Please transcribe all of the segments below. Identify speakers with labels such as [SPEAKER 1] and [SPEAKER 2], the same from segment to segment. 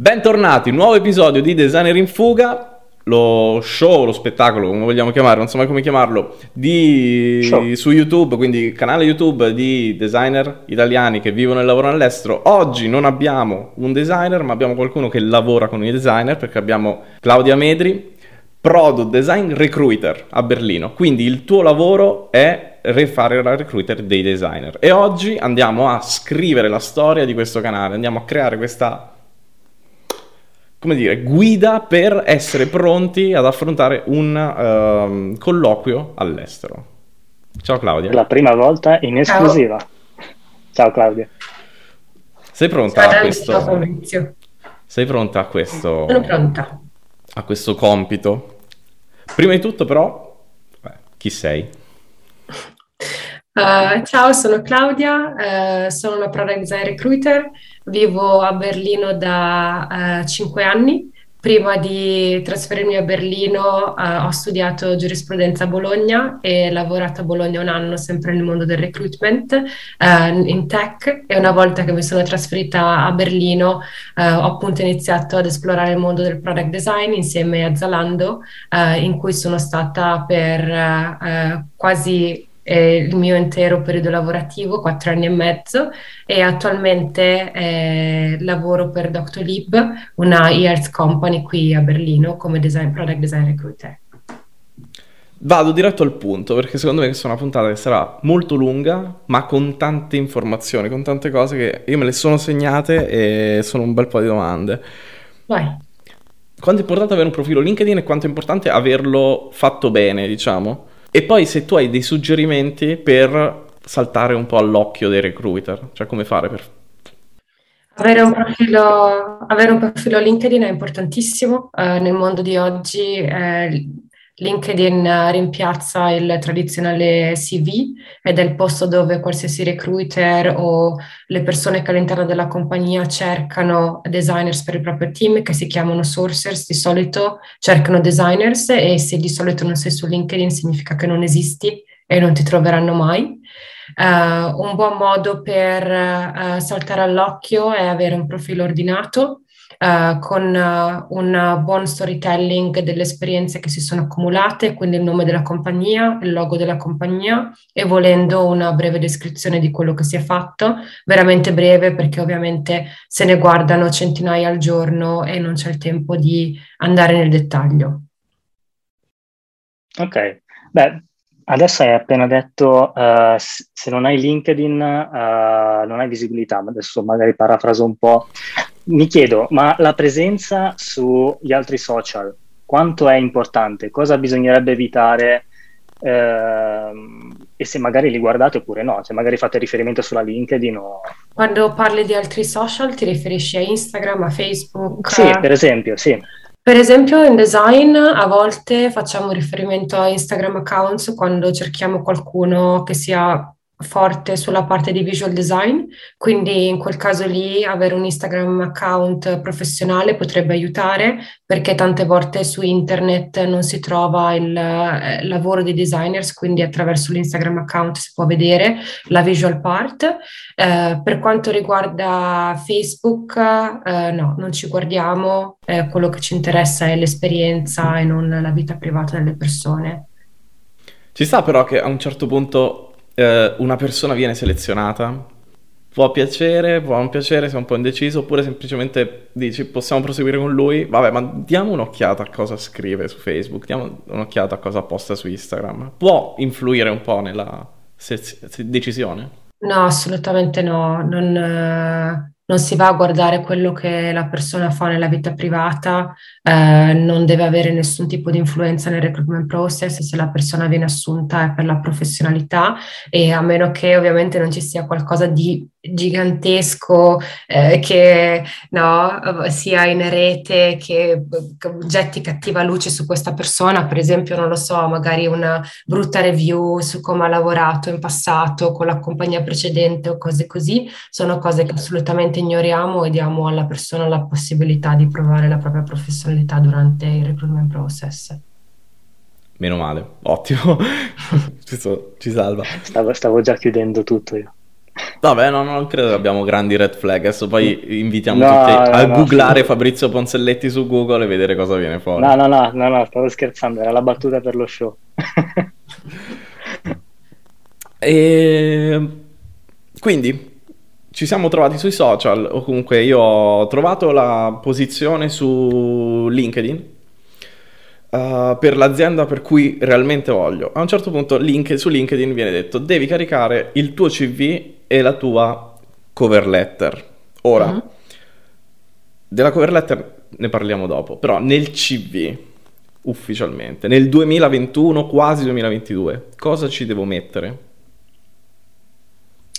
[SPEAKER 1] Bentornati, nuovo episodio di Designer in Fuga, lo show, lo spettacolo, come vogliamo chiamarlo, non so mai come chiamarlo, di... su YouTube, quindi canale YouTube di designer italiani che vivono e lavorano all'estero. Oggi non abbiamo un designer, ma abbiamo qualcuno che lavora con i designer, perché abbiamo Claudia Medri, Product Design Recruiter a Berlino. Quindi il tuo lavoro è fare la recruiter dei designer. E oggi andiamo a scrivere la storia di questo canale, andiamo a creare questa come dire, guida per essere pronti ad affrontare un uh, colloquio all'estero. Ciao Claudia.
[SPEAKER 2] La prima volta in esclusiva. Ciao, Ciao Claudia.
[SPEAKER 1] Sei pronta Ciao, a questo? Fabrizio. Sei pronta a questo?
[SPEAKER 3] Sono pronta.
[SPEAKER 1] A questo compito? Prima di tutto però, beh, chi sei?
[SPEAKER 3] Uh, ciao, sono Claudia, uh, sono una product design recruiter, vivo a Berlino da uh, 5 anni. Prima di trasferirmi a Berlino ho studiato giurisprudenza a Bologna e lavorato a Bologna un anno sempre nel mondo del recruitment in tech e una volta che mi sono trasferita a Berlino ho appunto iniziato ad esplorare il mondo del product design insieme a Zalando in cui sono stata per quasi eh, il mio intero periodo lavorativo, quattro anni e mezzo, e attualmente eh, lavoro per Doctolib, una e-health company qui a Berlino come design, product design recruiter.
[SPEAKER 1] Vado diretto al punto perché secondo me questa è una puntata che sarà molto lunga, ma con tante informazioni, con tante cose che io me le sono segnate e sono un bel po' di domande.
[SPEAKER 3] Vai.
[SPEAKER 1] Quanto è importante avere un profilo LinkedIn e quanto è importante averlo fatto bene, diciamo? E poi se tu hai dei suggerimenti per saltare un po' all'occhio dei recruiter, cioè come fare per...
[SPEAKER 3] Avere un profilo, avere un profilo LinkedIn è importantissimo, eh, nel mondo di oggi eh, LinkedIn rimpiazza il tradizionale CV ed è il posto dove qualsiasi recruiter o le persone che all'interno della compagnia cercano designers per il proprio team, che si chiamano sourcers, di solito cercano designers e se di solito non sei su LinkedIn significa che non esisti e non ti troveranno mai. Uh, un buon modo per uh, saltare all'occhio è avere un profilo ordinato uh, con uh, un buon storytelling delle esperienze che si sono accumulate, quindi il nome della compagnia, il logo della compagnia e volendo una breve descrizione di quello che si è fatto, veramente breve perché ovviamente se ne guardano centinaia al giorno e non c'è il tempo di andare nel dettaglio.
[SPEAKER 2] Ok, beh, Adesso hai appena detto uh, se non hai LinkedIn uh, non hai visibilità, ma adesso magari parafraso un po'. Mi chiedo, ma la presenza sugli altri social quanto è importante? Cosa bisognerebbe evitare? Uh, e se magari li guardate oppure no, se magari fate riferimento sulla LinkedIn o...
[SPEAKER 3] Quando parli di altri social ti riferisci a Instagram, a Facebook?
[SPEAKER 2] Sì, per esempio, sì.
[SPEAKER 3] Per esempio in design a volte facciamo riferimento a Instagram accounts quando cerchiamo qualcuno che sia forte sulla parte di visual design, quindi in quel caso lì avere un Instagram account professionale potrebbe aiutare perché tante volte su internet non si trova il eh, lavoro dei designers, quindi attraverso l'Instagram account si può vedere la visual part. Eh, per quanto riguarda Facebook, eh, no, non ci guardiamo, eh, quello che ci interessa è l'esperienza e non la vita privata delle persone.
[SPEAKER 1] Ci sta però che a un certo punto eh, una persona viene selezionata, può piacere, può non piacere, sei un po' indeciso, oppure semplicemente dici possiamo proseguire con lui, vabbè, ma diamo un'occhiata a cosa scrive su Facebook, diamo un'occhiata a cosa posta su Instagram. Può influire un po' nella se- se- decisione?
[SPEAKER 3] No, assolutamente no. Non, eh, non si va a guardare quello che la persona fa nella vita privata, eh, non deve avere nessun tipo di influenza nel recruitment process se la persona viene assunta è per la professionalità e a meno che ovviamente non ci sia qualcosa di gigantesco eh, che no, sia in rete, che getti cattiva luce su questa persona, per esempio, non lo so, magari una brutta review su come ha lavorato in passato con la compagnia precedente o cose così, sono cose che assolutamente ignoriamo e diamo alla persona la possibilità di provare la propria professionalità durante il recruitment process.
[SPEAKER 1] Meno male, ottimo, questo ci salva.
[SPEAKER 2] Stavo, stavo già chiudendo tutto io.
[SPEAKER 1] Vabbè, no, non credo che abbiamo grandi red flag. Adesso poi invitiamo no, tutti no, a no, googlare Fabrizio Ponselletti su Google e vedere cosa viene fuori.
[SPEAKER 2] No, no, no, no, no, stavo scherzando, era la battuta per lo show.
[SPEAKER 1] e... Quindi, ci siamo trovati sui social, o comunque io ho trovato la posizione su LinkedIn Uh, per l'azienda per cui realmente voglio. A un certo punto link, su LinkedIn viene detto devi caricare il tuo CV e la tua cover letter. Ora, uh-huh. della cover letter ne parliamo dopo, però nel CV ufficialmente, nel 2021, quasi 2022, cosa ci devo mettere?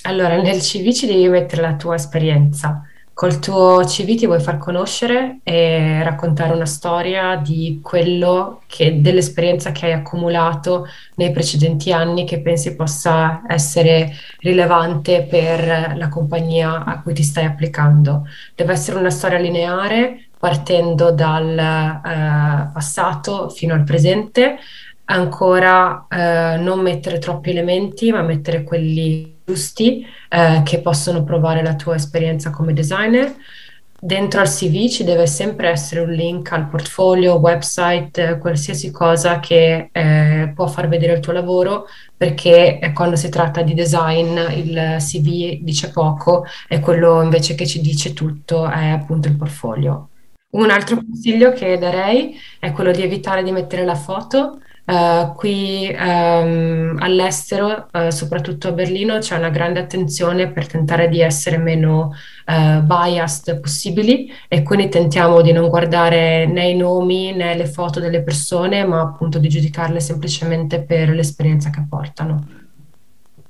[SPEAKER 3] Allora, nel CV ci devi mettere la tua esperienza Col tuo CV ti vuoi far conoscere e raccontare una storia di quello che, dell'esperienza che hai accumulato nei precedenti anni che pensi possa essere rilevante per la compagnia a cui ti stai applicando. Deve essere una storia lineare partendo dal eh, passato fino al presente, ancora eh, non mettere troppi elementi, ma mettere quelli giusti eh, che possono provare la tua esperienza come designer. Dentro al CV ci deve sempre essere un link al portfolio, website, qualsiasi cosa che eh, può far vedere il tuo lavoro, perché quando si tratta di design il CV dice poco e quello invece che ci dice tutto è appunto il portfolio. Un altro consiglio che darei è quello di evitare di mettere la foto Uh, qui um, all'estero, uh, soprattutto a Berlino, c'è una grande attenzione per tentare di essere meno uh, biased possibili e quindi tentiamo di non guardare né i nomi né le foto delle persone, ma appunto di giudicarle semplicemente per l'esperienza che portano.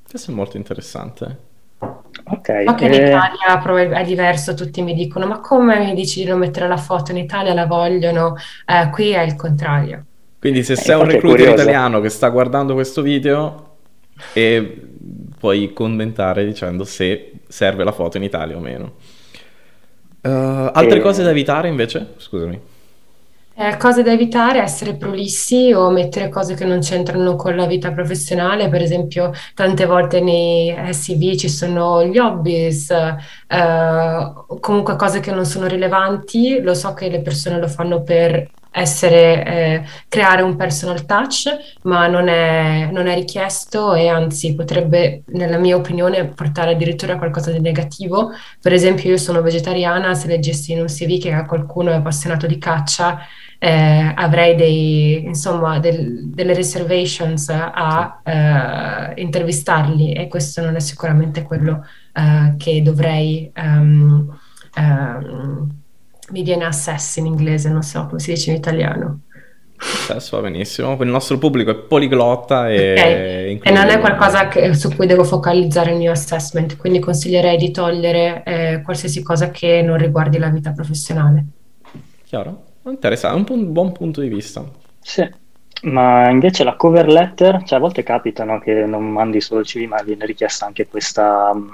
[SPEAKER 1] Questo è molto interessante.
[SPEAKER 3] Ok. So che in eh, Italia è diverso, tutti mi dicono, ma come mi dici di non mettere la foto? In Italia la vogliono, eh, qui è il contrario.
[SPEAKER 1] Quindi se eh, sei un recruiter italiano che sta guardando questo video e puoi commentare dicendo se serve la foto in Italia o meno. Uh, altre e... cose da evitare invece? Scusami.
[SPEAKER 3] Eh, cose da evitare, essere prolissi o mettere cose che non c'entrano con la vita professionale, per esempio tante volte nei CV ci sono gli hobbies, eh, comunque cose che non sono rilevanti, lo so che le persone lo fanno per essere, eh, creare un personal touch, ma non è, non è, richiesto e anzi potrebbe, nella mia opinione, portare addirittura a qualcosa di negativo. Per esempio, io sono vegetariana, se leggessi in un CV che qualcuno è appassionato di caccia, eh, avrei dei, insomma, del, delle reservations a eh, intervistarli e questo non è sicuramente quello eh, che dovrei... Um, um, mi viene assess in inglese, non so come si dice in italiano.
[SPEAKER 1] Adesso va benissimo, il nostro pubblico è poliglotta e,
[SPEAKER 3] okay. e non è qualcosa che, su cui devo focalizzare il mio assessment, quindi consiglierei di togliere eh, qualsiasi cosa che non riguardi la vita professionale.
[SPEAKER 1] Chiaro? Interessante, un, buon punto di vista.
[SPEAKER 2] Sì. Ma invece la cover letter, cioè a volte capitano che non mandi solo il CV, ma viene richiesta anche questa. Mm,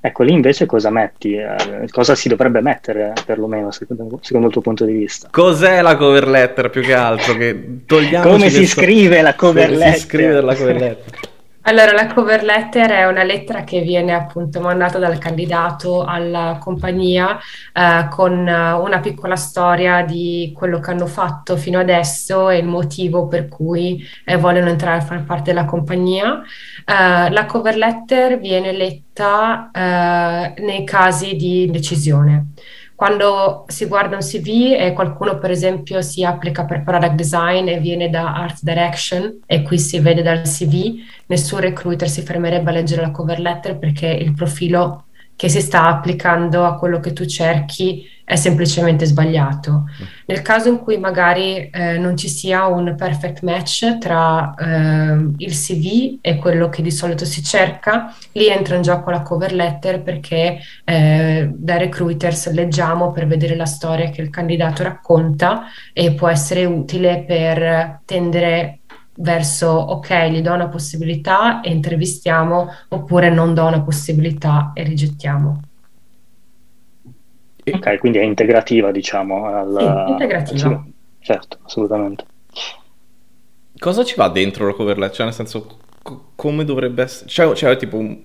[SPEAKER 2] ecco, lì invece cosa metti? Eh, cosa si dovrebbe mettere, perlomeno, secondo, secondo, il tuo punto di vista?
[SPEAKER 1] Cos'è la cover letter più che altro? Che
[SPEAKER 2] Come si scrive la cover letter? Si scrive la cover
[SPEAKER 3] letter. Allora, la cover letter è una lettera che viene appunto mandata dal candidato alla compagnia eh, con eh, una piccola storia di quello che hanno fatto fino adesso e il motivo per cui eh, vogliono entrare a far parte della compagnia. Eh, la cover letter viene letta eh, nei casi di indecisione. Quando si guarda un CV e qualcuno, per esempio, si applica per product design e viene da art direction e qui si vede dal CV, nessun recruiter si fermerebbe a leggere la cover letter perché il profilo che si sta applicando a quello che tu cerchi è semplicemente sbagliato. Nel caso in cui magari eh, non ci sia un perfect match tra eh, il CV e quello che di solito si cerca, lì entra in gioco la cover letter perché eh, da recruiters leggiamo per vedere la storia che il candidato racconta e può essere utile per tendere verso ok, gli do una possibilità e intervistiamo oppure non do una possibilità e rigettiamo.
[SPEAKER 2] Ok, quindi è integrativa, diciamo.
[SPEAKER 3] Al... Sì, integrativa.
[SPEAKER 2] Certo, assolutamente.
[SPEAKER 1] Cosa ci va dentro la cover letter? Cioè, nel senso, co- come dovrebbe essere? Cioè, cioè tipo un,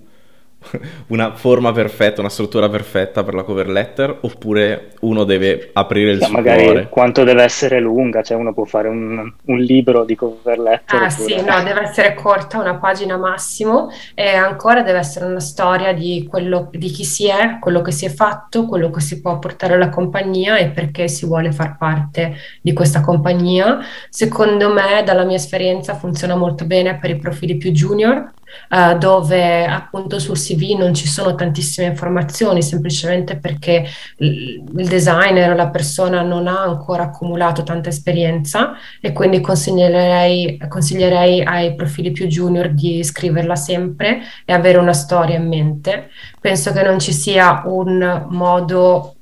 [SPEAKER 1] una forma perfetta, una struttura perfetta per la cover letter oppure uno deve aprire il
[SPEAKER 2] sì,
[SPEAKER 1] suo
[SPEAKER 2] magari
[SPEAKER 1] cuore?
[SPEAKER 2] quanto deve essere lunga, cioè uno può fare un, un libro di cover letter.
[SPEAKER 3] Ah
[SPEAKER 2] oppure...
[SPEAKER 3] sì, no, deve essere corta, una pagina massimo e ancora deve essere una storia di, quello, di chi si è, quello che si è fatto, quello che si può portare alla compagnia e perché si vuole far parte di questa compagnia. Secondo me, dalla mia esperienza, funziona molto bene per i profili più junior uh, dove appunto sul CV non ci sono tantissime informazioni, semplicemente perché il designer o la persona non ha ancora accumulato tanta esperienza e quindi consiglierei, consiglierei ai profili più junior di scriverla sempre e avere una storia in mente. Penso che non ci sia un modo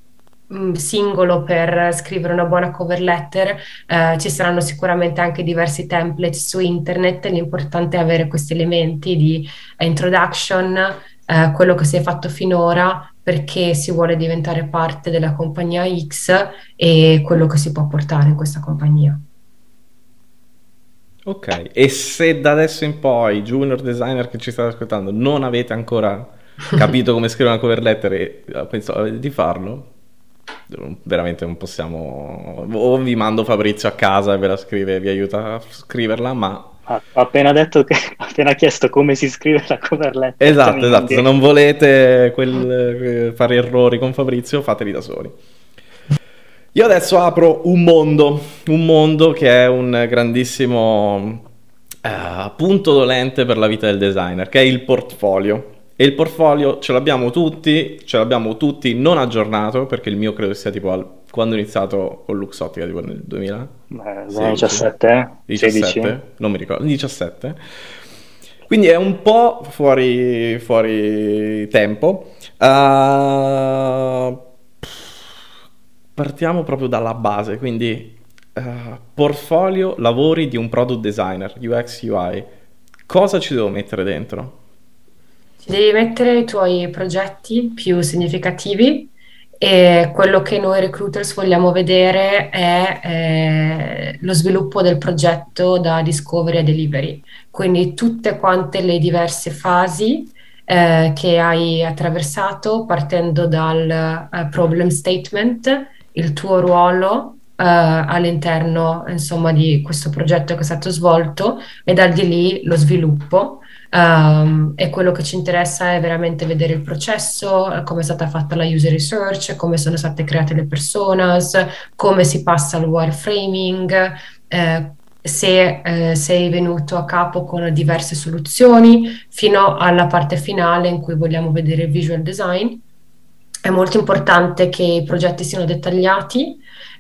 [SPEAKER 3] singolo per scrivere una buona cover letter, eh, ci saranno sicuramente anche diversi template su internet, l'importante è avere questi elementi di introduction, eh, quello che si è fatto finora, perché si vuole diventare parte della compagnia X e quello che si può portare in questa compagnia.
[SPEAKER 1] Ok, e se da adesso in poi, junior designer che ci state ascoltando, non avete ancora capito come scrivere una cover letter e eh, pensate di farlo, veramente non possiamo o vi mando Fabrizio a casa e ve la scrive vi aiuta a scriverla ma
[SPEAKER 2] ha appena detto che ha appena chiesto come si scrive la cover letter
[SPEAKER 1] esatto esatto. Se non volete quel, fare errori con Fabrizio fateli da soli. Io adesso apro un mondo un mondo che è un grandissimo uh, punto dolente per la vita del designer che è il portfolio e il portfolio ce l'abbiamo tutti, ce l'abbiamo tutti non aggiornato, perché il mio credo sia tipo al, quando ho iniziato con Luxottica, tipo nel 2000?
[SPEAKER 2] Beh, 17?
[SPEAKER 1] 17? 16? Non mi ricordo, 17. Quindi è un po' fuori, fuori tempo. Uh, partiamo proprio dalla base, quindi uh, portfolio, lavori di un product designer, UX, UI. Cosa ci devo mettere dentro?
[SPEAKER 3] Ci devi mettere i tuoi progetti più significativi e quello che noi recruiters vogliamo vedere è eh, lo sviluppo del progetto da discovery a delivery, quindi tutte quante le diverse fasi eh, che hai attraversato partendo dal uh, problem statement, il tuo ruolo Uh, all'interno insomma di questo progetto che è stato svolto e da di lì lo sviluppo Um, e quello che ci interessa è veramente vedere il processo, come è stata fatta la user research, come sono state create le personas, come si passa al wireframing, eh, se eh, sei venuto a capo con diverse soluzioni, fino alla parte finale in cui vogliamo vedere il visual design. È molto importante che i progetti siano dettagliati,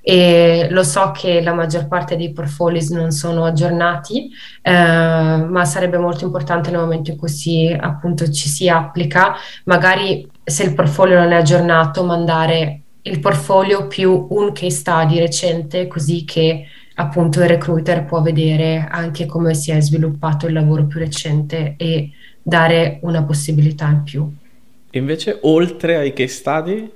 [SPEAKER 3] e lo so che la maggior parte dei portfolios non sono aggiornati, eh, ma sarebbe molto importante nel momento in cui si, appunto, ci si applica, magari se il portfolio non è aggiornato, mandare il portfolio più un case study recente, così che appunto il recruiter può vedere anche come si è sviluppato il lavoro più recente e dare una possibilità in più.
[SPEAKER 1] Invece, oltre ai case study,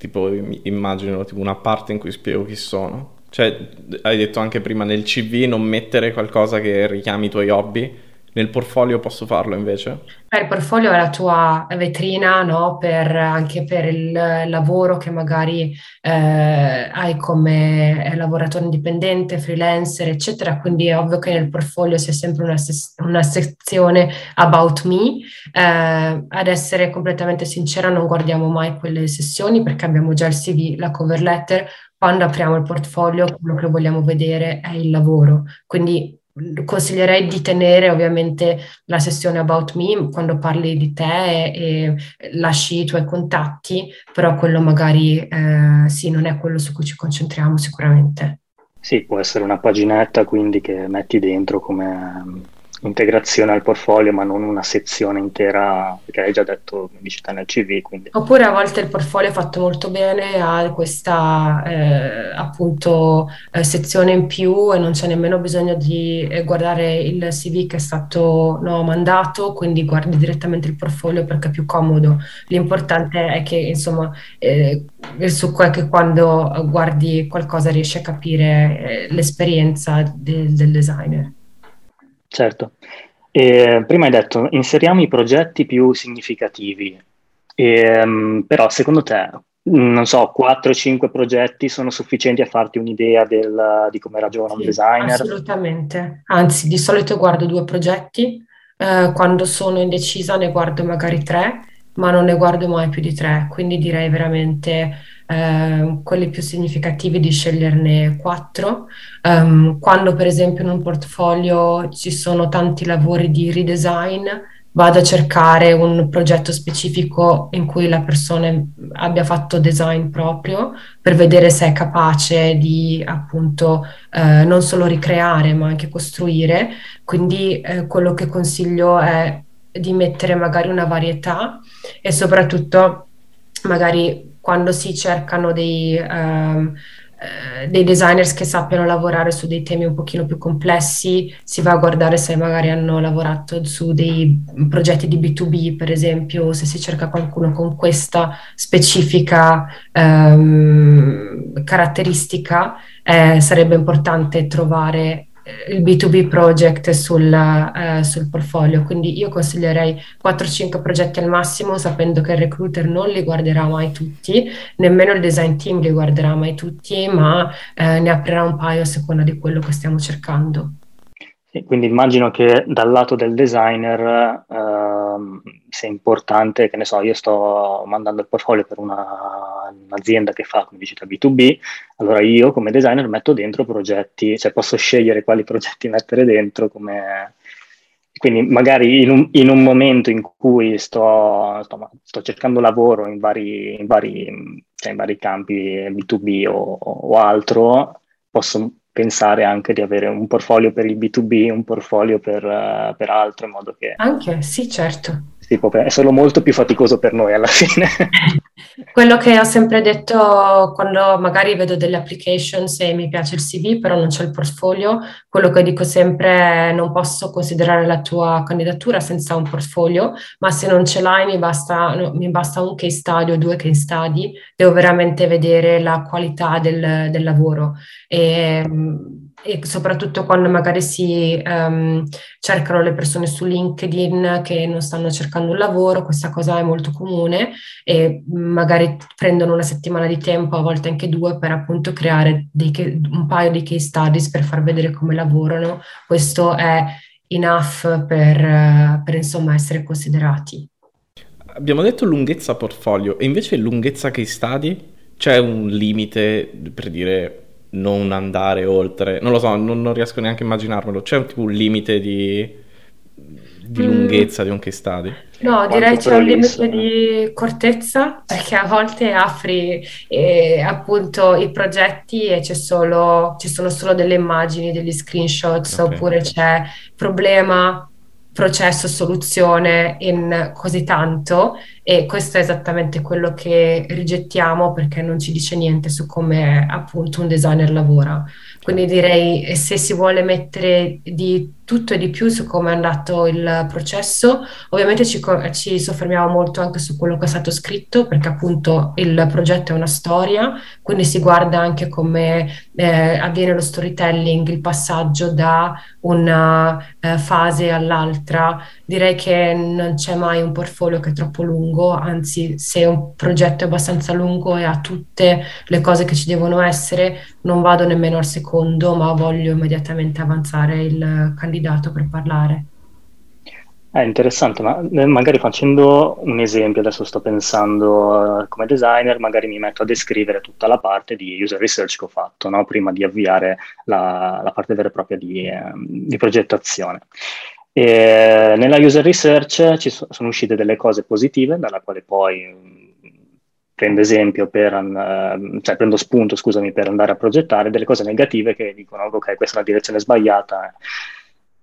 [SPEAKER 1] tipo immagino tipo una parte in cui spiego chi sono. Cioè, hai detto anche prima nel CV non mettere qualcosa che richiami i tuoi hobby, nel portfolio posso farlo invece?
[SPEAKER 3] il portfolio è la tua vetrina, no? per, anche per il lavoro che magari eh, hai come lavoratore indipendente, freelancer, eccetera. Quindi è ovvio che nel portfolio sia sempre una, ses- una sezione about me. Eh, ad essere completamente sincera, non guardiamo mai quelle sessioni perché abbiamo già il CV, la cover letter. Quando apriamo il portfolio, quello che vogliamo vedere è il lavoro. Quindi consiglierei di tenere ovviamente la sessione About Me quando parli di te e, e lasci i tuoi contatti, però quello magari eh, sì, non è quello su cui ci concentriamo sicuramente.
[SPEAKER 2] Sì, può essere una paginetta quindi che metti dentro come integrazione al portfolio, ma non una sezione intera, perché hai già detto, dici nel CV. Quindi.
[SPEAKER 3] Oppure a volte il portfolio è fatto molto bene, ha questa eh, appunto eh, sezione in più e non c'è nemmeno bisogno di eh, guardare il CV che è stato no, mandato, quindi guardi direttamente il portfolio perché è più comodo. L'importante è che insomma eh, su che quando guardi qualcosa riesci a capire eh, l'esperienza del, del designer.
[SPEAKER 2] Certo. E, prima hai detto inseriamo i progetti più significativi, e, um, però secondo te, non so, 4-5 progetti sono sufficienti a farti un'idea del, di come ragiona sì, un designer?
[SPEAKER 3] Assolutamente, anzi di solito guardo due progetti, eh, quando sono indecisa ne guardo magari tre, ma non ne guardo mai più di tre, quindi direi veramente eh, quelli più significativi di sceglierne quattro. Um, quando per esempio in un portfolio ci sono tanti lavori di redesign, vado a cercare un progetto specifico in cui la persona abbia fatto design proprio per vedere se è capace di appunto eh, non solo ricreare ma anche costruire. Quindi eh, quello che consiglio è di mettere magari una varietà e soprattutto magari quando si cercano dei, um, dei designers che sappiano lavorare su dei temi un pochino più complessi, si va a guardare se magari hanno lavorato su dei progetti di B2B, per esempio, se si cerca qualcuno con questa specifica um, caratteristica, eh, sarebbe importante trovare il B2B project sul, uh, sul, portfolio, quindi io consiglierei 4-5 progetti al massimo, sapendo che il recruiter non li guarderà mai tutti, nemmeno il design team li guarderà mai tutti, ma uh, ne aprirà un paio a seconda di quello che stiamo cercando.
[SPEAKER 2] Quindi immagino che dal lato del designer uh, sia importante, che ne so, io sto mandando il portfolio per una, un'azienda che fa, dicete, B2B, allora io come designer metto dentro progetti, cioè posso scegliere quali progetti mettere dentro, come... quindi magari in un, in un momento in cui sto, sto, sto cercando lavoro in vari, in vari, cioè in vari campi B2B o, o altro, posso pensare anche di avere un portfolio per il B2B, un portfolio per, uh, per altro, in modo che...
[SPEAKER 3] Anche, sì, certo.
[SPEAKER 2] Sì, è solo molto più faticoso per noi alla fine.
[SPEAKER 3] Quello che ho sempre detto quando magari vedo delle applications e mi piace il CV, però non c'è il portfolio, quello che dico sempre è non posso considerare la tua candidatura senza un portfolio, ma se non ce l'hai mi basta, no, mi basta un case study o due case study, devo veramente vedere la qualità del, del lavoro. E, e soprattutto quando magari si um, cercano le persone su LinkedIn che non stanno cercando un lavoro, questa cosa è molto comune e magari prendono una settimana di tempo, a volte anche due, per appunto creare dei, un paio di case studies per far vedere come lavorano. Questo è enough per, per insomma essere considerati.
[SPEAKER 1] Abbiamo detto lunghezza portfolio e invece lunghezza case study? C'è un limite per dire non andare oltre. Non lo so, non, non riesco neanche a immaginarmelo. C'è un, tipo un limite di, di mm. lunghezza di un case study?
[SPEAKER 3] No, Quanto direi c'è un limite di cortezza perché a volte apri eh, appunto i progetti e c'è solo, ci sono solo delle immagini, degli screenshots okay. oppure c'è problema, processo, soluzione in così tanto e questo è esattamente quello che rigettiamo perché non ci dice niente su come appunto un designer lavora. Quindi direi se si vuole mettere di tutto e di più su come è andato il processo, ovviamente ci, ci, soffermiamo molto anche su quello che è stato scritto perché appunto il progetto è una storia, quindi si guarda anche come eh, avviene lo storytelling, il passaggio da una eh, fase all'altra. Direi che non c'è mai un portfolio che è troppo lungo, anzi se un progetto è abbastanza lungo e ha tutte le cose che ci devono essere, non vado nemmeno al secondo, ma voglio immediatamente avanzare il candidato per parlare.
[SPEAKER 2] È interessante, ma eh, magari facendo un esempio, adesso sto pensando uh, come designer, magari mi metto a descrivere tutta la parte di user research che ho fatto, no? prima di avviare la, la, parte vera e propria di, eh, di progettazione. E nella user research ci so, sono uscite delle cose positive, dalla quale poi prendo esempio per, uh, cioè prendo spunto, scusami, per andare a progettare delle cose negative che dicono ok, questa è la direzione sbagliata.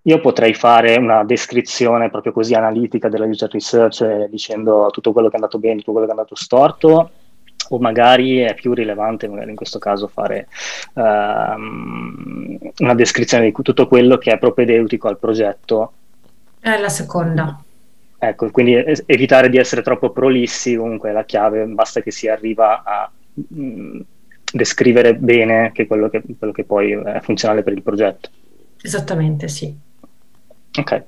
[SPEAKER 2] Io potrei fare una descrizione proprio così analitica della user research eh, dicendo tutto quello che è andato bene, tutto quello che è andato storto, o magari è più rilevante, magari in questo caso, fare uh, una descrizione di tutto quello che è propedeutico al progetto.
[SPEAKER 3] È la seconda.
[SPEAKER 2] Ecco, quindi evitare di essere troppo prolissi, comunque la chiave, basta che si arriva a mh, mm, descrivere bene che quello, che quello che poi è funzionale per il progetto.
[SPEAKER 3] Esattamente, sì.
[SPEAKER 2] Ok.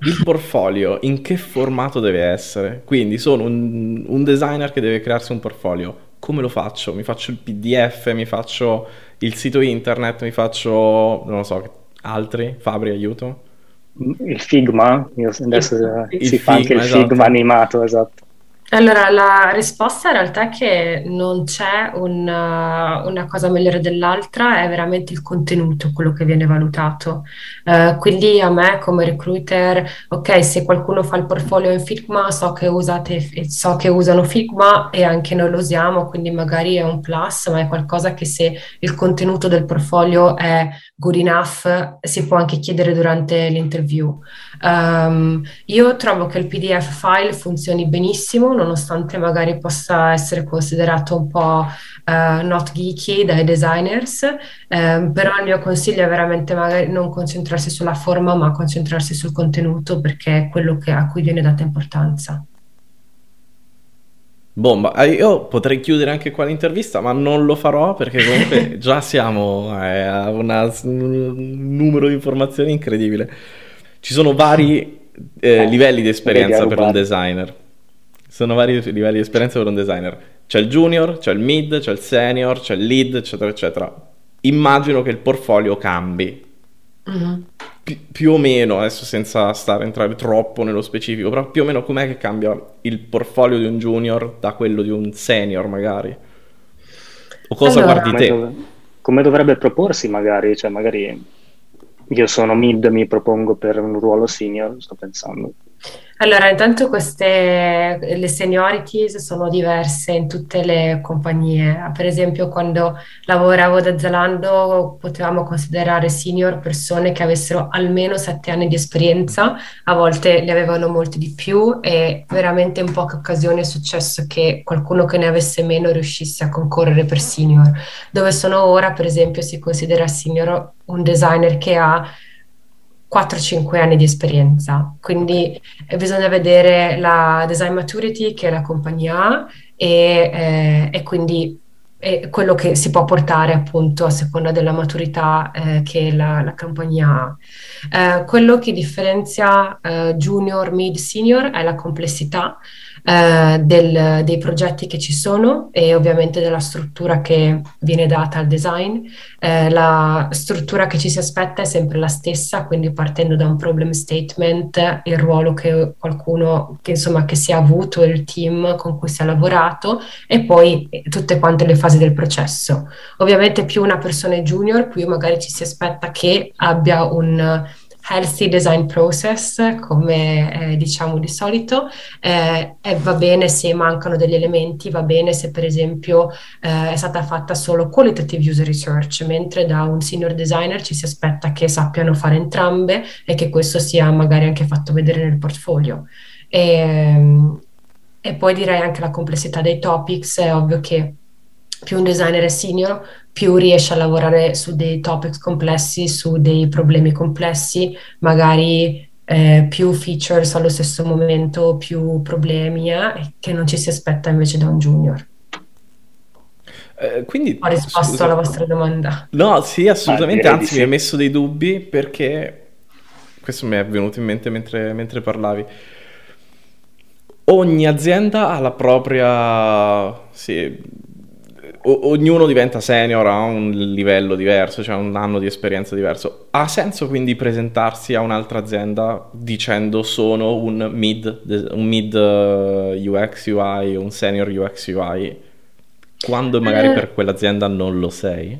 [SPEAKER 1] il portfolio in che formato deve essere? Quindi sono un, un, designer che deve crearsi un portfolio. Come lo faccio? Mi faccio il PDF, mi faccio il sito internet, mi faccio, non lo so, altri? Fabri, aiuto?
[SPEAKER 2] Il Figma, Io adesso il, si il fa Figma, anche il esatto. Figma animato, esatto.
[SPEAKER 3] Allora, la risposta in realtà è che non c'è una, una cosa migliore dell'altra, è veramente il contenuto quello che viene valutato. Uh, quindi a me come recruiter, ok, se qualcuno fa il portfolio in Figma, so che, usate, so che usano Figma e anche noi lo usiamo, quindi magari è un plus, ma è qualcosa che se il contenuto del portfolio è good enough, si può anche chiedere durante l'interview. Um, io trovo che il PDF file funzioni benissimo, nonostante magari possa essere considerato un po' uh, not geeky dai designers, um, però il mio consiglio è veramente magari non concentrarsi sulla forma, ma concentrarsi sul contenuto perché è quello che, a cui viene data importanza.
[SPEAKER 1] Bomba, eh, io potrei chiudere anche qua l'intervista, ma non lo farò perché comunque già siamo eh, a una, un numero di informazioni incredibile. Ci sono vari eh, livelli di esperienza per un designer. Ci sono vari livelli di esperienza per un designer. C'è il junior, c'è il mid, c'è il senior, c'è il lead, eccetera, eccetera. Immagino che il portfolio cambi. Mm-hmm pi- più o meno, adesso senza stare entrare troppo nello specifico, però più o meno com'è che cambia il portfolio di un junior da quello di un senior magari? O cosa allora, guardi te?
[SPEAKER 2] Dov- come dovrebbe proporsi magari, cioè magari io sono mid, mi propongo per un ruolo senior, sto pensando.
[SPEAKER 3] Allora, intanto queste, le seniorities sono diverse in tutte le compagnie. Per esempio, quando lavoravo da Zalando potevamo considerare senior persone che avessero almeno sette anni di esperienza, a volte ne avevano molti di più e veramente in poche occasioni è successo che qualcuno che ne avesse meno riuscisse a concorrere per senior. Dove sono ora, per esempio, si considera senior un designer che ha 4-5 anni di esperienza, quindi eh, bisogna vedere la design maturity che la compagnia ha e, eh, e quindi è quello che si può portare appunto a seconda della maturità eh, che la, la, compagnia ha. Eh, quello che differenzia eh, junior, mid, senior è la complessità eh, del, dei progetti che ci sono e ovviamente della struttura che viene data al design. Eh, la struttura che ci si aspetta è sempre la stessa, quindi partendo da un problem statement, il ruolo che qualcuno, che insomma, che si è avuto, il team con cui si è lavorato e poi tutte quante le fasi del processo. Ovviamente più una persona è junior, più magari ci si aspetta che abbia un healthy design process, come eh, diciamo di solito, eh, va bene se mancano degli elementi, va bene se per esempio eh, è stata fatta solo qualitative user research, mentre da un senior designer ci si aspetta che sappiano fare entrambe e che questo sia magari anche fatto vedere nel portfolio. E, ehm, e poi direi anche la complessità dei topics, è ovvio che più un designer è senior, più riesce a lavorare su dei topics complessi, su dei problemi complessi, magari eh, più features allo stesso momento, più problemi eh, che non ci si aspetta invece da un junior.
[SPEAKER 1] Eh, quindi,
[SPEAKER 3] Ho risposto scusa. alla vostra domanda.
[SPEAKER 1] No, sì, assolutamente, anzi sì. mi hai messo dei dubbi perché questo mi è venuto in mente mentre, mentre parlavi. Ogni azienda ha la propria sì, o- ognuno diventa senior a un livello diverso, cioè un anno di esperienza diverso. Ha senso quindi presentarsi a un'altra azienda dicendo sono un mid, un mid eh, UX UI, un senior UX UI, quando magari eh. per quell'azienda non lo sei?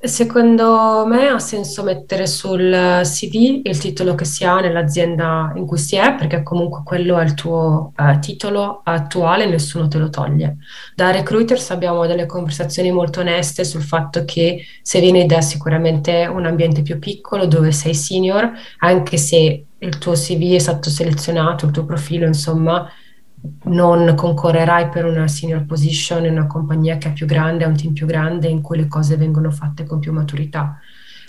[SPEAKER 3] Secondo me ha senso mettere sul CV il titolo che si ha nell'azienda in cui si è, perché comunque quello è il tuo eh, titolo attuale, nessuno te lo toglie. Da recruiters abbiamo delle conversazioni molto oneste sul fatto che se vieni da sicuramente un ambiente più piccolo dove sei senior, anche se il tuo CV è stato selezionato, il tuo profilo, insomma, non concorrerai per una senior position in una compagnia che è più grande, ha un team più grande, in cui le cose vengono fatte con più maturità.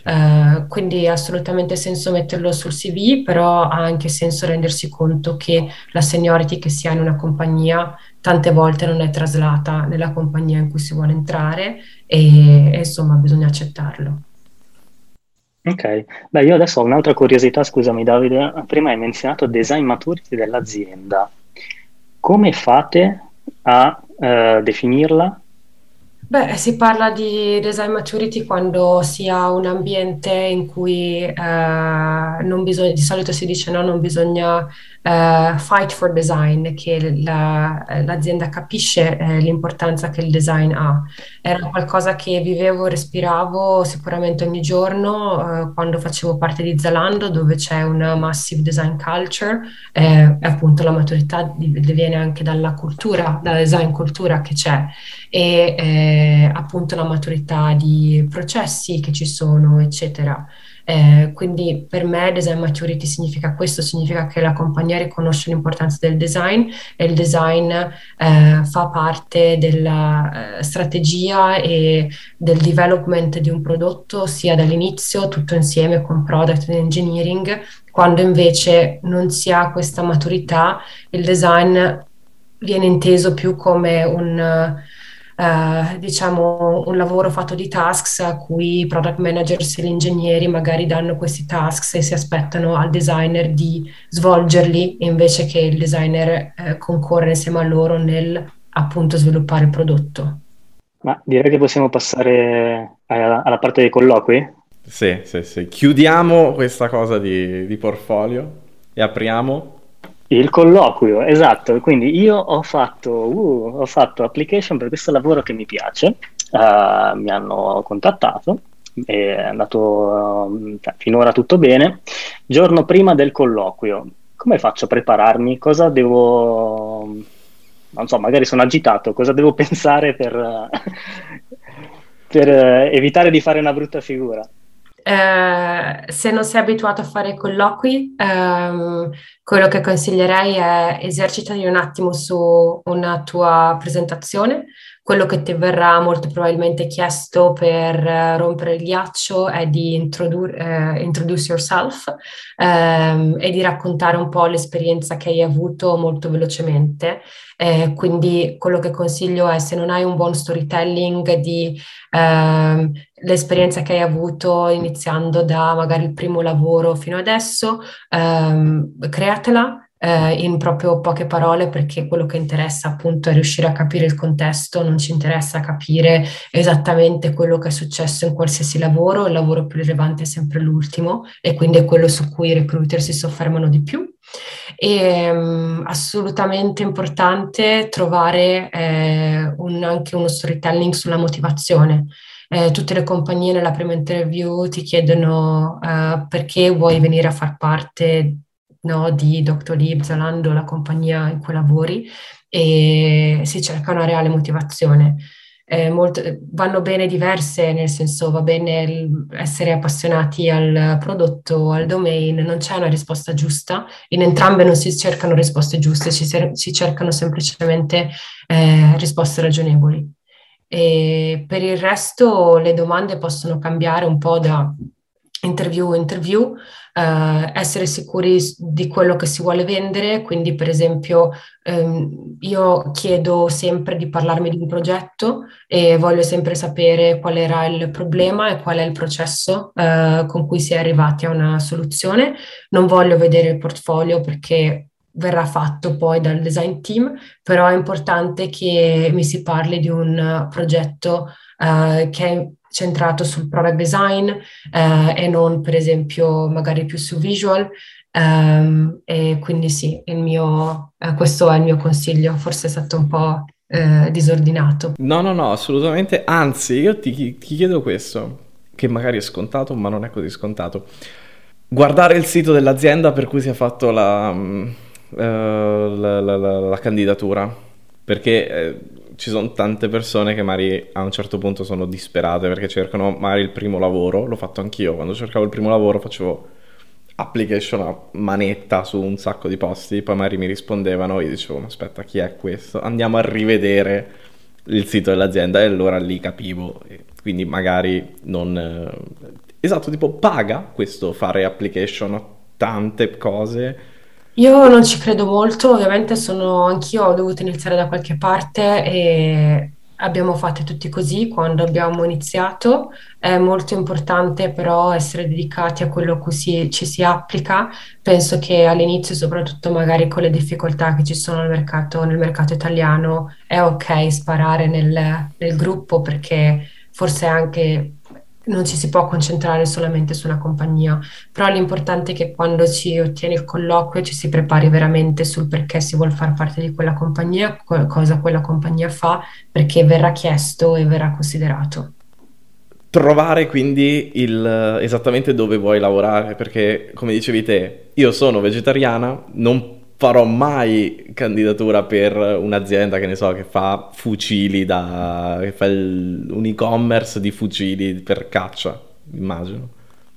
[SPEAKER 3] Uh, quindi ha assolutamente senso metterlo sul CV, però ha anche senso rendersi conto che la seniority che si ha in una compagnia tante volte non è traslata nella compagnia in cui si vuole entrare e, e insomma bisogna accettarlo.
[SPEAKER 2] Ok, beh io adesso ho un'altra curiosità, scusami Davide, prima hai menzionato design maturity dell'azienda, come fate a uh, definirla?
[SPEAKER 3] Beh, si parla di design maturity quando si ha un ambiente in cui eh, non bisogna, di solito si dice no, non bisogna eh, fight for design, che la- l'azienda capisce eh, l'importanza che il design ha. Era qualcosa che vivevo, respiravo sicuramente ogni giorno eh, quando facevo parte di Zalando, dove c'è una massive design culture, eh, e appunto la maturità viene anche dalla cultura, dalla design cultura che c'è e eh, appunto la maturità di processi che ci sono, eccetera. Eh, quindi per me design maturity significa questo, significa che la compagnia riconosce l'importanza del design e il design eh, fa parte della eh, strategia e del development di un prodotto sia dall'inizio tutto insieme con product and engineering, quando invece non si ha questa maturità, il design viene inteso più come un eh, diciamo, un lavoro fatto di tasks a cui i product managers e gli ingegneri magari danno questi tasks e si aspettano al designer di svolgerli invece che il designer eh, concorre insieme a loro nel appunto sviluppare il prodotto.
[SPEAKER 2] Ma direi che possiamo passare alla, alla parte dei colloqui.
[SPEAKER 1] Sì, sì, sì. Chiudiamo questa cosa di, di portfolio e apriamo
[SPEAKER 2] il colloquio, esatto, quindi io ho fatto, uh, ho fatto application per questo lavoro che mi piace, uh, mi hanno contattato, è andato uh, finora tutto bene. Giorno prima del colloquio, come faccio a prepararmi? Cosa devo, non so, magari sono agitato, cosa devo pensare per, per evitare di fare una brutta figura?
[SPEAKER 3] Eh, se non sei abituato a fare colloqui, ehm, quello che consiglierei è esercitati un attimo su una tua presentazione. Quello che ti verrà molto probabilmente chiesto per eh, rompere il ghiaccio è di introdu- eh, introduce yourself ehm, e di raccontare un po' l'esperienza che hai avuto molto velocemente. Eh, quindi quello che consiglio è se non hai un buon storytelling di ehm, l'esperienza che hai avuto iniziando da magari il primo lavoro fino adesso, ehm, createla eh, in proprio poche parole perché quello che interessa appunto è riuscire a capire il contesto, non ci interessa capire esattamente quello che è successo in qualsiasi lavoro, il lavoro più rilevante è sempre l'ultimo e quindi è quello su cui i recruiter si soffermano di più. E um, assolutamente importante trovare eh, un, anche uno storytelling sulla motivazione. Eh, tutte le compagnie nella prima interview ti chiedono uh, perché vuoi venire a far parte no, di Doctolib, Zalando, la compagnia in cui lavori, e si cerca una reale motivazione. Eh, molto, vanno bene diverse, nel senso va bene essere appassionati al prodotto, al domain, non c'è una risposta giusta, in entrambe non si cercano risposte giuste, si, si cercano semplicemente eh, risposte ragionevoli. E per il resto le domande possono cambiare un po' da interview a interview, eh, essere sicuri di quello che si vuole vendere, quindi per esempio ehm, io chiedo sempre di parlarmi di un progetto e voglio sempre sapere qual era il problema e qual è il processo eh, con cui si è arrivati a una soluzione. Non voglio vedere il portfolio perché verrà fatto poi dal design team, però è importante che mi si parli di un progetto uh, che è centrato sul product design uh, e non per esempio magari più su visual. Um, e quindi sì, mio, uh, questo è il mio consiglio, forse è stato un po' disordinato.
[SPEAKER 1] No, no, no, assolutamente, anzi io ti, ti chiedo questo, che magari è scontato, ma non è così scontato. Guardare il sito dell'azienda per cui si è fatto la, mm, la, la, la, la, candidatura. Perché eh, ci sono tante persone che magari a un certo punto sono disperate perché cercano magari il primo lavoro, l'ho fatto anch'io, quando cercavo il primo lavoro facevo application a manetta su un sacco di posti, poi magari mi rispondevano, io dicevo ma aspetta chi è questo? Andiamo a rivedere il sito dell'azienda e allora lì capivo, quindi magari non... Eh, esatto, tipo paga questo fare application a tante cose
[SPEAKER 3] io non ci credo molto, ovviamente sono anch'io, ho dovuto iniziare da qualche parte e abbiamo fatto tutti così quando abbiamo iniziato. È molto importante però essere dedicati a quello a cui ci si applica. Penso che all'inizio, soprattutto magari con le difficoltà che ci sono nel mercato, nel mercato italiano, è ok sparare nel, nel gruppo perché forse anche non ci si può concentrare solamente su una compagnia, però l'importante è che quando si ottiene il colloquio ci si prepari veramente sul perché si vuole fare parte di quella compagnia, cosa quella compagnia fa, perché verrà chiesto e verrà considerato.
[SPEAKER 1] Trovare quindi il, esattamente dove vuoi lavorare, perché come dicevi te, io sono vegetariana, non farò mai candidatura per un'azienda che ne so che fa fucili da che fa il, un e-commerce di fucili per caccia immagino.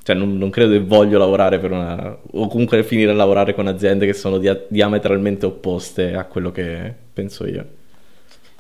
[SPEAKER 1] Cioè non, non, credo che voglio lavorare per una o comunque finire a lavorare con aziende che sono dia- diametralmente opposte a quello che penso io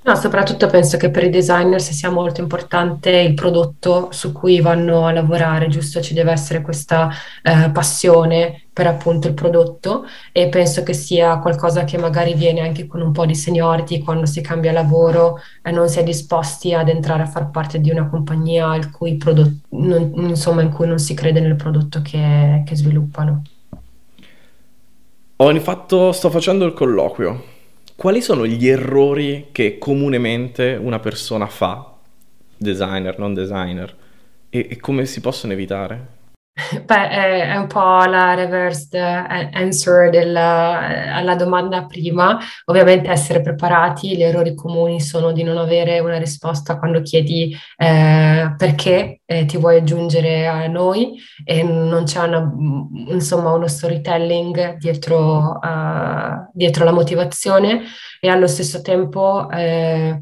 [SPEAKER 3] No, soprattutto penso che per i designer sia molto importante il prodotto su cui vanno a lavorare, giusto? Ci deve essere questa eh, passione per appunto il prodotto e penso che sia qualcosa che magari viene anche con un po' di seniority quando si cambia lavoro e non si è disposti ad entrare a far parte di una compagnia il cui prodotto, non, insomma, in cui non si crede nel prodotto che, che sviluppano.
[SPEAKER 1] Ho fatto, sto facendo il colloquio quali sono gli errori che comunemente una persona fa, designer, non designer, e, e come si possono evitare?
[SPEAKER 3] Beh, è, è un po' la reversed answer della, alla domanda prima. Ovviamente essere preparati, gli errori comuni sono di non avere una risposta quando chiedi eh, perché eh, ti vuoi aggiungere a noi e non c'è una, insomma, uno storytelling dietro, uh, dietro la motivazione e allo stesso tempo... Eh,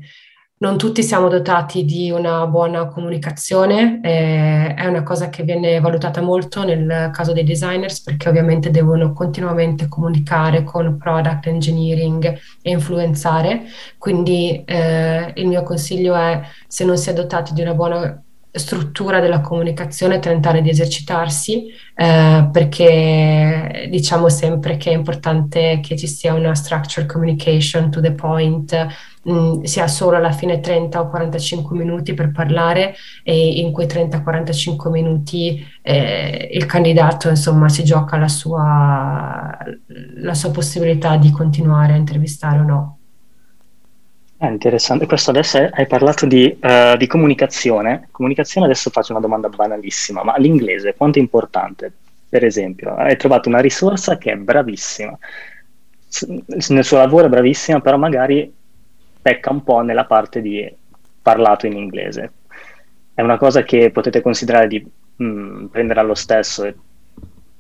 [SPEAKER 3] non tutti siamo dotati di una buona comunicazione, eh, è una cosa che viene valutata molto nel caso dei designers perché ovviamente devono continuamente comunicare con product engineering e influenzare, quindi eh, il mio consiglio è se non si è dotati di una buona struttura della comunicazione tentare di esercitarsi eh, perché diciamo sempre che è importante che ci sia una structured communication to the point mm, sia solo alla fine 30 o 45 minuti per parlare e in quei 30-45 minuti eh, il candidato insomma si gioca la sua, la sua possibilità di continuare a intervistare o no.
[SPEAKER 2] È interessante. Questo adesso hai parlato di, uh, di, comunicazione. Comunicazione, adesso faccio una domanda banalissima, ma l'inglese quanto è importante? Per esempio, hai trovato una risorsa che è bravissima, nel suo lavoro è bravissima, però magari pecca un po' nella parte di parlato in inglese. È una cosa che potete considerare di mh, mm, prendere allo stesso e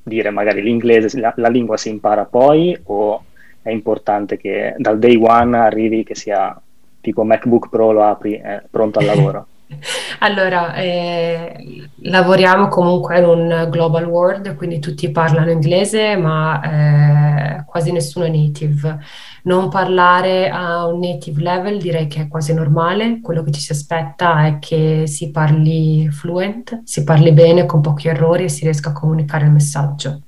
[SPEAKER 2] dire magari l'inglese, la, la lingua si impara poi o è importante che dal day one arrivi che sia tipo MacBook Pro lo apri, è pronto al lavoro?
[SPEAKER 3] Allora, eh, lavoriamo comunque in un global world, quindi tutti parlano inglese, ma eh, quasi nessuno è native. Non parlare a un native level direi che è quasi normale, quello che ci si aspetta è che si parli fluent, si parli bene con pochi errori e si riesca a comunicare il messaggio.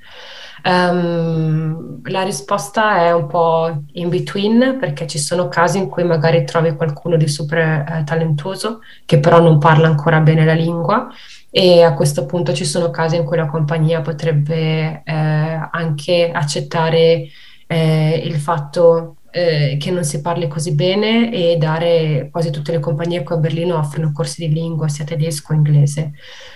[SPEAKER 3] Um, la risposta è un po' in between perché ci sono casi in cui magari trovi qualcuno di super eh, talentuoso che però non parla ancora bene la lingua e a questo punto ci sono casi in cui la compagnia potrebbe eh, anche accettare eh, il fatto eh, che non si parli così bene e dare quasi tutte le compagnie qui a Berlino offrono corsi di lingua sia tedesco che inglese.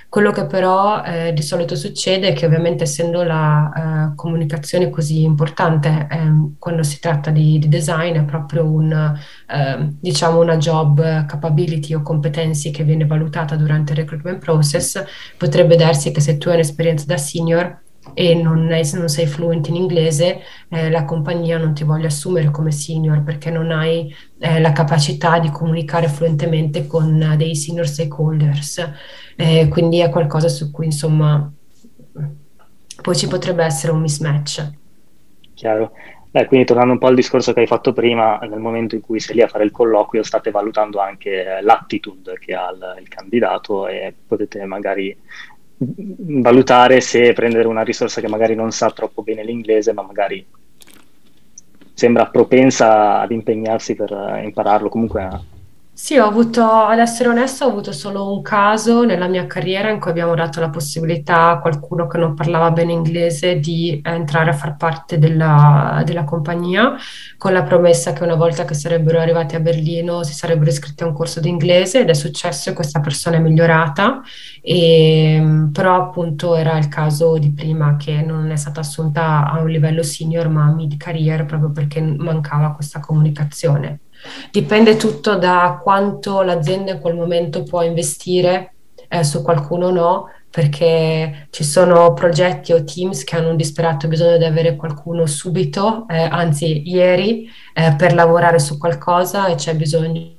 [SPEAKER 3] Quello che però eh, di solito succede è che ovviamente essendo la uh, comunicazione così importante eh, quando si tratta di, di, design è proprio un, uh, diciamo una job capability o competenze che viene valutata durante il recruitment process, potrebbe darsi che se tu hai un'esperienza da senior e non, è, non sei fluent in inglese, eh, la compagnia non ti voglia assumere come senior perché non hai eh, la capacità di comunicare fluentemente con dei senior stakeholders. Eh, quindi è qualcosa su cui insomma poi ci potrebbe essere un mismatch.
[SPEAKER 2] Chiaro. Beh, quindi tornando un po' al discorso che hai fatto prima, nel momento in cui sei lì a fare il colloquio state valutando anche l'attitude che ha il, il candidato e potete magari valutare se prendere una risorsa che magari non sa troppo bene l'inglese, ma magari sembra propensa ad impegnarsi per impararlo, comunque a
[SPEAKER 3] Sì, ho avuto, ad essere onesta, ho avuto solo un caso nella mia carriera in cui abbiamo dato la possibilità a qualcuno che non parlava bene inglese di entrare a far parte della, della compagnia, con la promessa che una volta che sarebbero arrivati a Berlino si sarebbero iscritti a un corso di inglese ed è successo e questa persona è migliorata, e, però appunto era il caso di prima che non è stata assunta a un livello senior ma mid career proprio perché mancava questa comunicazione. Dipende tutto da quanto l'azienda in quel momento può investire, eh, su qualcuno no, perché ci sono progetti o teams che hanno un disperato bisogno di avere qualcuno subito, eh, anzi ieri, eh, per lavorare su qualcosa e c'è bisogno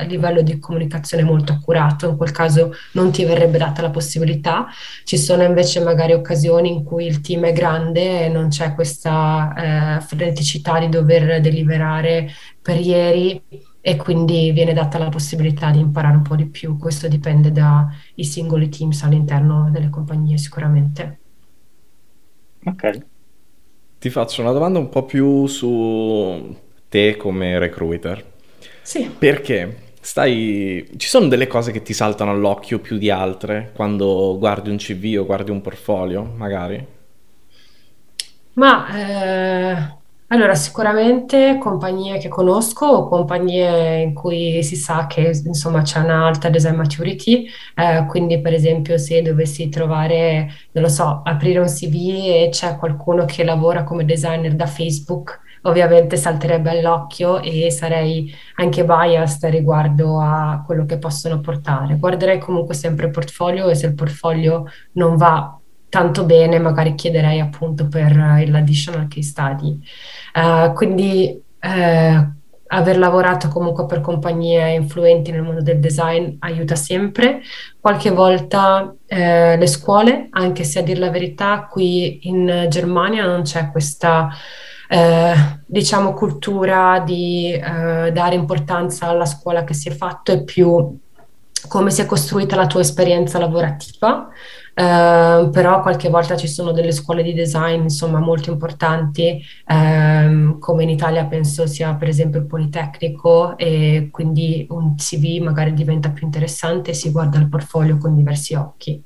[SPEAKER 3] eh, livello di comunicazione molto accurato, in quel caso non ti verrebbe data la possibilità. Ci sono invece magari occasioni in cui il team è grande e non c'è questa eh, freneticità di dover deliberare per ieri e quindi viene data la possibilità di imparare un po' di più. Questo dipende dai singoli teams all'interno delle compagnie sicuramente.
[SPEAKER 1] Ok. Ti faccio una domanda un po' più su te come recruiter.
[SPEAKER 3] Sì.
[SPEAKER 1] Perché stai... ci sono delle cose che ti saltano all'occhio più di altre quando guardi un CV o guardi un portfolio, magari?
[SPEAKER 3] Ma eh, allora sicuramente compagnie che conosco o compagnie in cui si sa che insomma c'è un'alta design maturity, eh, quindi per esempio se dovessi trovare, non lo so, aprire un CV e c'è qualcuno che lavora come designer da Facebook ovviamente salterebbe all'occhio e sarei anche biased riguardo a quello che possono portare. Guarderei comunque sempre il portfolio e se il portfolio non va tanto bene, magari chiederei appunto per l'additional case study. Uh, quindi uh, aver lavorato comunque per compagnie influenti nel mondo del design aiuta sempre. Qualche volta eh, le scuole, anche se a dire la verità, qui in Germania non c'è questa eh, diciamo, cultura di eh, dare importanza alla scuola che si è fatto e più come si è costruita la tua esperienza lavorativa. Uh, però qualche volta ci sono delle scuole di design insomma molto importanti um, come in Italia penso sia per esempio il Politecnico e quindi un CV magari diventa più interessante e si guarda il portfolio con diversi occhi.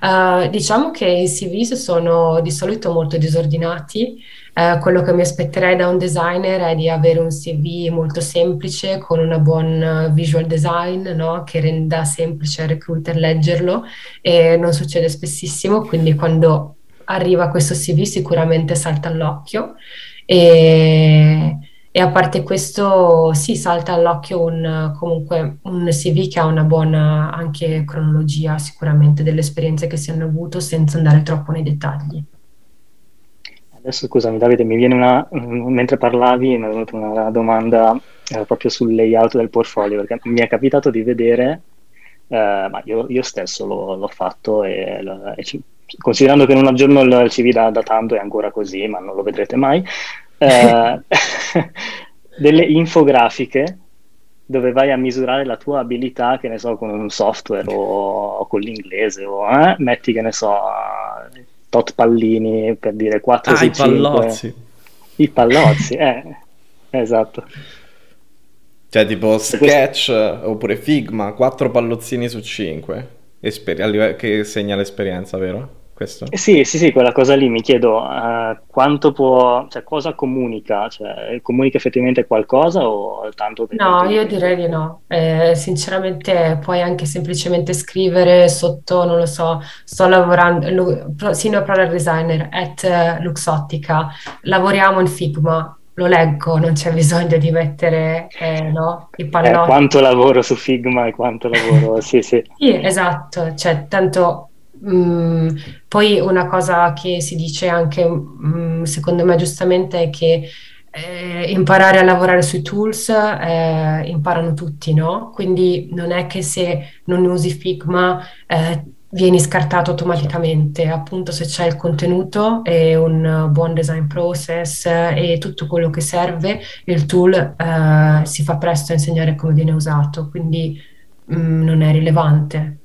[SPEAKER 3] Uh, diciamo che i CV sono di solito molto disordinati eh, quello che mi aspetterei da un designer è di avere un CV molto semplice, con una buona visual design, no? che renda semplice al recruiter leggerlo e non succede spessissimo, quindi quando arriva questo CV sicuramente salta all'occhio e, e a parte questo sì, salta all'occhio un, comunque un CV che ha una buona anche cronologia sicuramente delle esperienze che si hanno avuto senza andare troppo nei dettagli.
[SPEAKER 2] Adesso scusami Davide, mi viene una, mentre parlavi mi è venuta una domanda eh, proprio sul layout del portfolio, perché mi è capitato di vedere, eh, ma io, io stesso l'ho, l'ho fatto e, e ci, considerando che non aggiorno il CV da, da, tanto è ancora così, ma non lo vedrete mai, eh, delle infografiche dove vai a misurare la tua abilità, che ne so, con un software o, o con l'inglese, o eh, metti che ne so tot pallini per dire 4
[SPEAKER 1] ah, 6 i pallozzi.
[SPEAKER 2] I pallozzi, eh, esatto.
[SPEAKER 1] Cioè tipo Sketch questo... oppure Figma, 4 pallozzini su 5, Esper- che segna l'esperienza, vero? Questo?
[SPEAKER 2] Eh sì, sì, sì, quella cosa lì mi chiedo uh, quanto può, cioè cosa comunica, cioè comunica effettivamente qualcosa o tanto.
[SPEAKER 3] No, io direi di no, eh, sinceramente puoi anche semplicemente scrivere sotto, non lo so, sto lavorando, lu, senior product designer at Luxottica, lavoriamo in Figma, lo leggo, non c'è bisogno di mettere eh, no, i
[SPEAKER 2] pallotti. Eh, quanto lavoro su Figma e quanto lavoro, sì, sì.
[SPEAKER 3] Sì, esatto, cioè tanto Mm, poi una cosa che si dice anche, mm, secondo me giustamente, è che eh, imparare a lavorare sui tools eh, imparano tutti, no? Quindi non è che se non usi Figma eh, vieni scartato automaticamente, appunto se c'è il contenuto e un buon design process e tutto quello che serve, il tool eh, si fa presto a insegnare come viene usato, quindi mm, non è rilevante.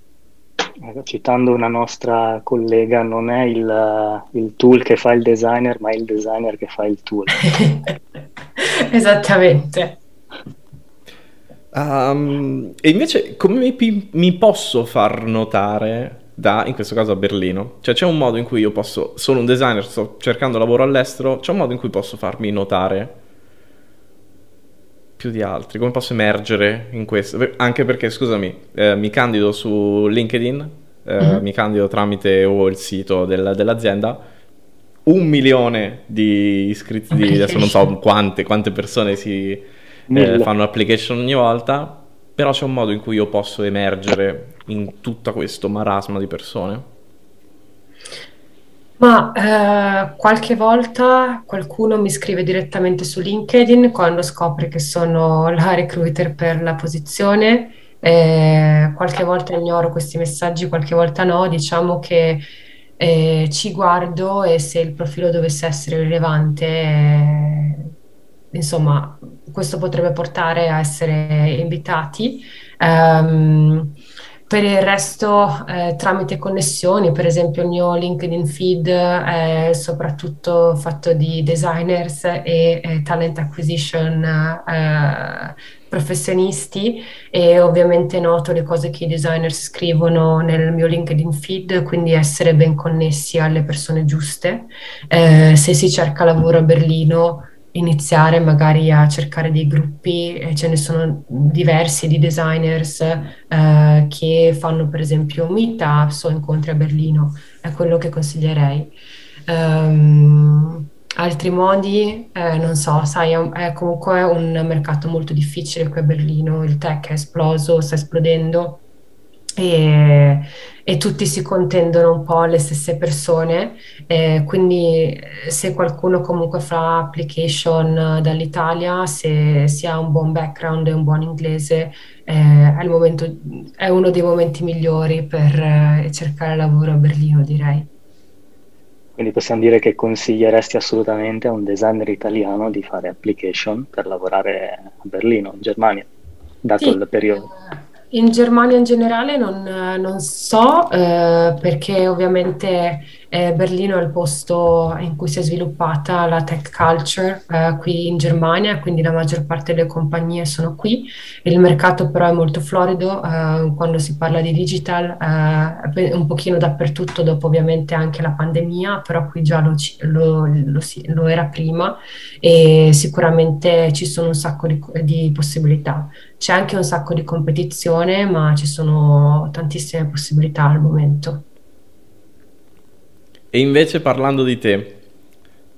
[SPEAKER 2] Citando una nostra collega, non è il, il, tool che fa il designer, ma il designer che fa il tool.
[SPEAKER 3] Esattamente.
[SPEAKER 1] Um, e invece come mi, mi, posso far notare da, in questo caso a Berlino? Cioè c'è un modo in cui io posso, sono un designer, sto cercando lavoro all'estero, c'è un modo in cui posso farmi notare più di altri? Come posso emergere in questo? Anche perché, scusami, eh, mi candido su LinkedIn, eh, mm-hmm. mi candido tramite o il sito del, dell'azienda, un milione di iscritti, di, adesso non so quante, quante persone si eh, fanno application ogni volta, però c'è un modo in cui io posso emergere in tutto questo marasma di persone.
[SPEAKER 3] Ma eh, qualche volta qualcuno mi scrive direttamente su LinkedIn quando scopre che sono la recruiter per la posizione. Eh, qualche volta ignoro questi messaggi, qualche volta no. Diciamo che eh, ci guardo e se il profilo dovesse essere rilevante, eh, insomma, questo potrebbe portare a essere invitati. Um, per il resto, eh, tramite connessioni, per esempio il mio LinkedIn feed è soprattutto fatto di designers e eh, talent acquisition eh, professionisti e ovviamente noto le cose che i designer scrivono nel mio LinkedIn feed, quindi essere ben connessi alle persone giuste. Eh, se si cerca lavoro a Berlino, iniziare magari a cercare dei gruppi, ce ne sono diversi di designers eh, che fanno per esempio meetups o incontri a Berlino, è quello che consiglierei. Um, altri modi, eh, non so, sai, è, è, comunque un mercato molto difficile qui a Berlino, il tech è esploso, sta esplodendo e, e tutti si contendono un po' le stesse persone, eh, quindi eh, se qualcuno comunque fa application dall'Italia, se si ha un buon background e un buon inglese, eh, è, momento, è, uno dei momenti migliori per eh, cercare lavoro a Berlino, direi.
[SPEAKER 2] Quindi possiamo dire che consiglieresti assolutamente a un designer italiano di fare application per lavorare a Berlino, in Germania, dato sì. il periodo.
[SPEAKER 3] In Germania in generale non, non so, eh, perché ovviamente eh, Berlino è il posto in cui si è sviluppata la tech culture eh, qui in Germania, quindi la maggior parte delle compagnie sono qui. Il mercato però è molto florido eh, quando si parla di digital, eh, un pochino dappertutto dopo ovviamente anche la pandemia, però qui già lo, lo, lo, lo era prima e sicuramente ci sono un sacco di, di possibilità. C'è anche un sacco di competizione, ma ci sono tantissime possibilità al momento.
[SPEAKER 1] E invece parlando di te,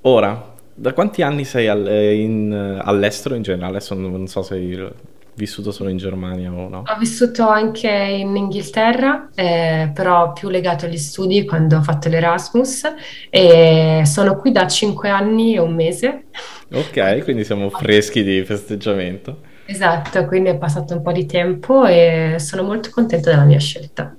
[SPEAKER 1] ora, da quanti anni sei all- eh, in, all'estero in generale? Adesso non so se hai vissuto solo in Germania o no.
[SPEAKER 3] Ho vissuto anche in Inghilterra, eh, però più legato agli studi quando ho fatto l'Erasmus e sono qui da cinque anni e un mese.
[SPEAKER 1] Ok, quindi siamo freschi di festeggiamento.
[SPEAKER 3] Esatto, quindi è passato un po' di tempo e sono molto contenta della mia scelta.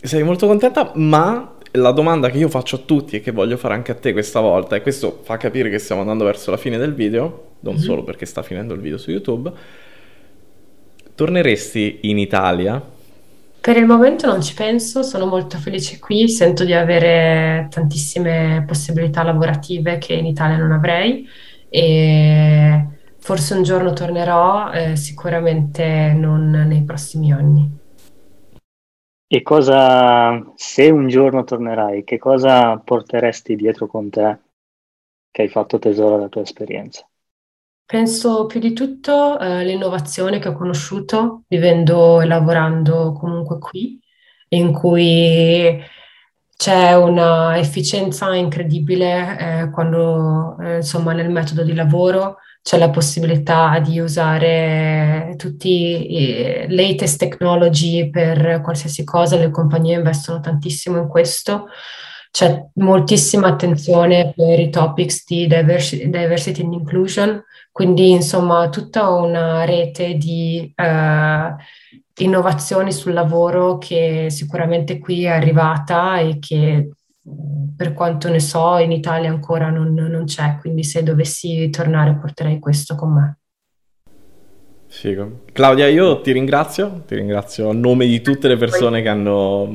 [SPEAKER 1] Sei molto contenta, ma la domanda che io faccio a tutti e che voglio fare anche a te questa volta, e questo fa capire che stiamo andando verso la fine del video, non mm-hmm. solo perché sta finendo il video su YouTube, torneresti in Italia?
[SPEAKER 3] Per il momento non ci penso, sono molto felice qui, sento di avere tantissime possibilità lavorative che in Italia non avrei e Forse un giorno tornerò, eh, sicuramente non nei prossimi anni.
[SPEAKER 2] E cosa, se un giorno tornerai, che cosa porteresti dietro con te che hai fatto tesoro della tua esperienza?
[SPEAKER 3] Penso più di tutto eh, l'innovazione che ho conosciuto vivendo e lavorando comunque qui, in cui c'è una efficienza incredibile eh, quando, eh, insomma, nel metodo di lavoro c'è la possibilità di usare tutti i latest technology per qualsiasi cosa, le compagnie investono tantissimo in questo. C'è moltissima attenzione per i topics di diversity, diversity and inclusion, quindi insomma tutta una rete di uh, innovazioni sul lavoro che sicuramente qui è arrivata e che per quanto ne so, in Italia ancora non, non, c'è, quindi se dovessi tornare porterei questo con me.
[SPEAKER 1] Figo. Claudia, io ti ringrazio, ti ringrazio a nome di tutte le persone che hanno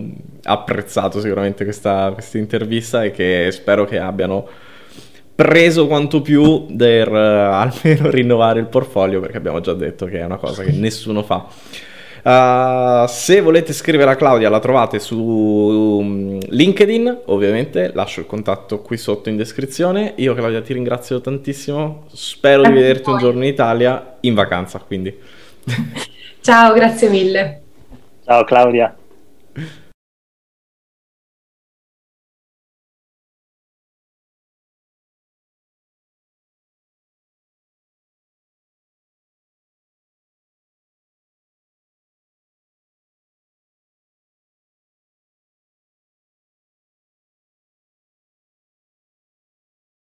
[SPEAKER 1] apprezzato sicuramente questa, questa intervista e che spero che abbiano preso quanto più per uh, almeno rinnovare il portfolio perché abbiamo già detto che è una cosa che nessuno fa. Uh, se volete scrivere a Claudia la trovate su um, LinkedIn, ovviamente lascio il contatto qui sotto in descrizione. Io Claudia ti ringrazio tantissimo, spero di vederti un giorno in Italia in vacanza quindi.
[SPEAKER 3] Ciao, grazie mille.
[SPEAKER 2] Ciao Claudia.